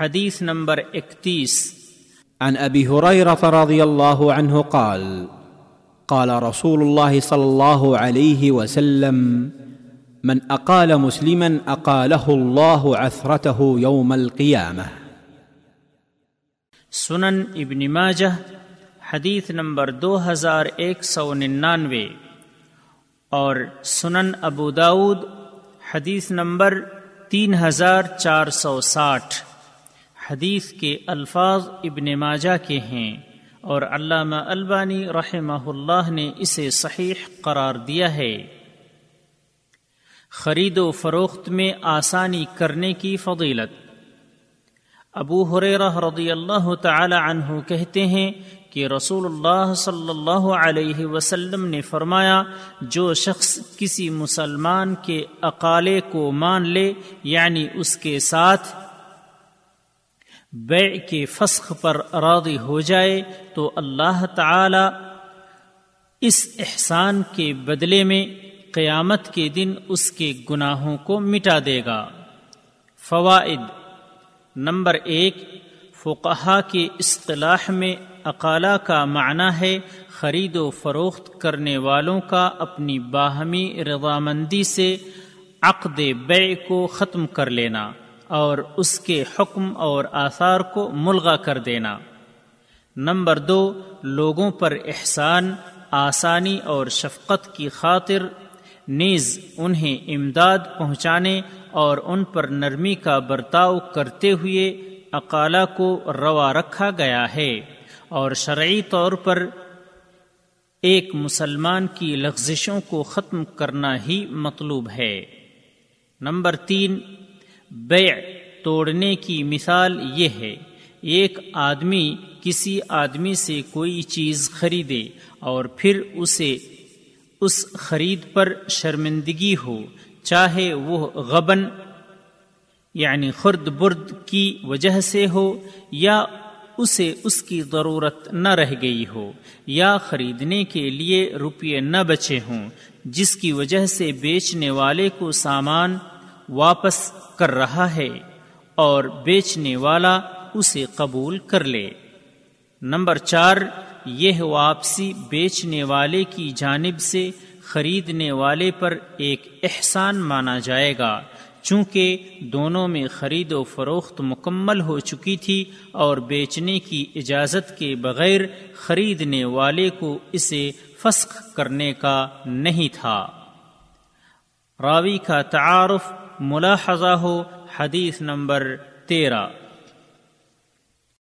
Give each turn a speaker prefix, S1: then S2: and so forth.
S1: حدیث نمبر اکتیس۔
S2: عن ابي هريره رضي الله عنه قال قال رسول الله صلى الله عليه وسلم من اقال مسلما اقاله الله عثرته يوم القيامه
S1: سنن ابن ماجہ حدیث نمبر دو ہزار ایک سو ننانوے۔ اور سنن ابو داود حدیث نمبر تین ہزار چار سو ساٹھ۔ حدیث کے الفاظ ابن ماجہ کے ہیں اور علامہ البانی رحمہ اللہ نے اسے صحیح قرار دیا ہے۔ خرید و فروخت میں آسانی کرنے کی فضیلت۔ ابو حریرہ رضی اللہ تعالی عنہ کہتے ہیں کہ رسول اللہ صلی اللہ علیہ وسلم نے فرمایا، جو شخص کسی مسلمان کے اقالے کو مان لے یعنی اس کے ساتھ بیع کے فسخ پر راضی ہو جائے تو اللہ تعالی اس احسان کے بدلے میں قیامت کے دن اس کے گناہوں کو مٹا دے گا۔ فوائد۔ نمبر ایک، فقہا کے اصطلاح میں اقالہ کا معنی ہے خرید و فروخت کرنے والوں کا اپنی باہمی رضامندی سے عقد بیع کو ختم کر لینا۔ اور اس کے حکم اور آثار کو ملغا کر دینا۔ نمبر دو، لوگوں پر احسان، آسانی اور شفقت کی خاطر، نیز انہیں امداد پہنچانے اور ان پر نرمی کا برتاؤ کرتے ہوئے اقالہ کو روا رکھا گیا ہے۔ اور شرعی طور پر ایک مسلمان کی لغزشوں کو ختم کرنا ہی مطلوب ہے۔ نمبر تین بیع توڑنے کی مثال یہ ہے، ایک آدمی کسی آدمی سے کوئی چیز خریدے اور پھر اسے اس خرید پر شرمندگی ہو، چاہے وہ غبن یعنی خرد برد کی وجہ سے ہو یا اسے اس کی ضرورت نہ رہ گئی ہو یا خریدنے کے لیے روپیے نہ بچے ہوں، جس کی وجہ سے بیچنے والے کو سامان واپس کر رہا ہے اور بیچنے والا اسے قبول کر لے۔ نمبر چار، یہ واپسی بیچنے والے کی جانب سے خریدنے والے پر ایک احسان مانا جائے گا، چونکہ دونوں میں خرید و فروخت مکمل ہو چکی تھی اور بیچنے کی اجازت کے بغیر خریدنے والے کو اسے فسخ کرنے کا نہیں تھا۔ راوی کا تعارف ملاحظہ ہو حدیث نمبر تیرہ۔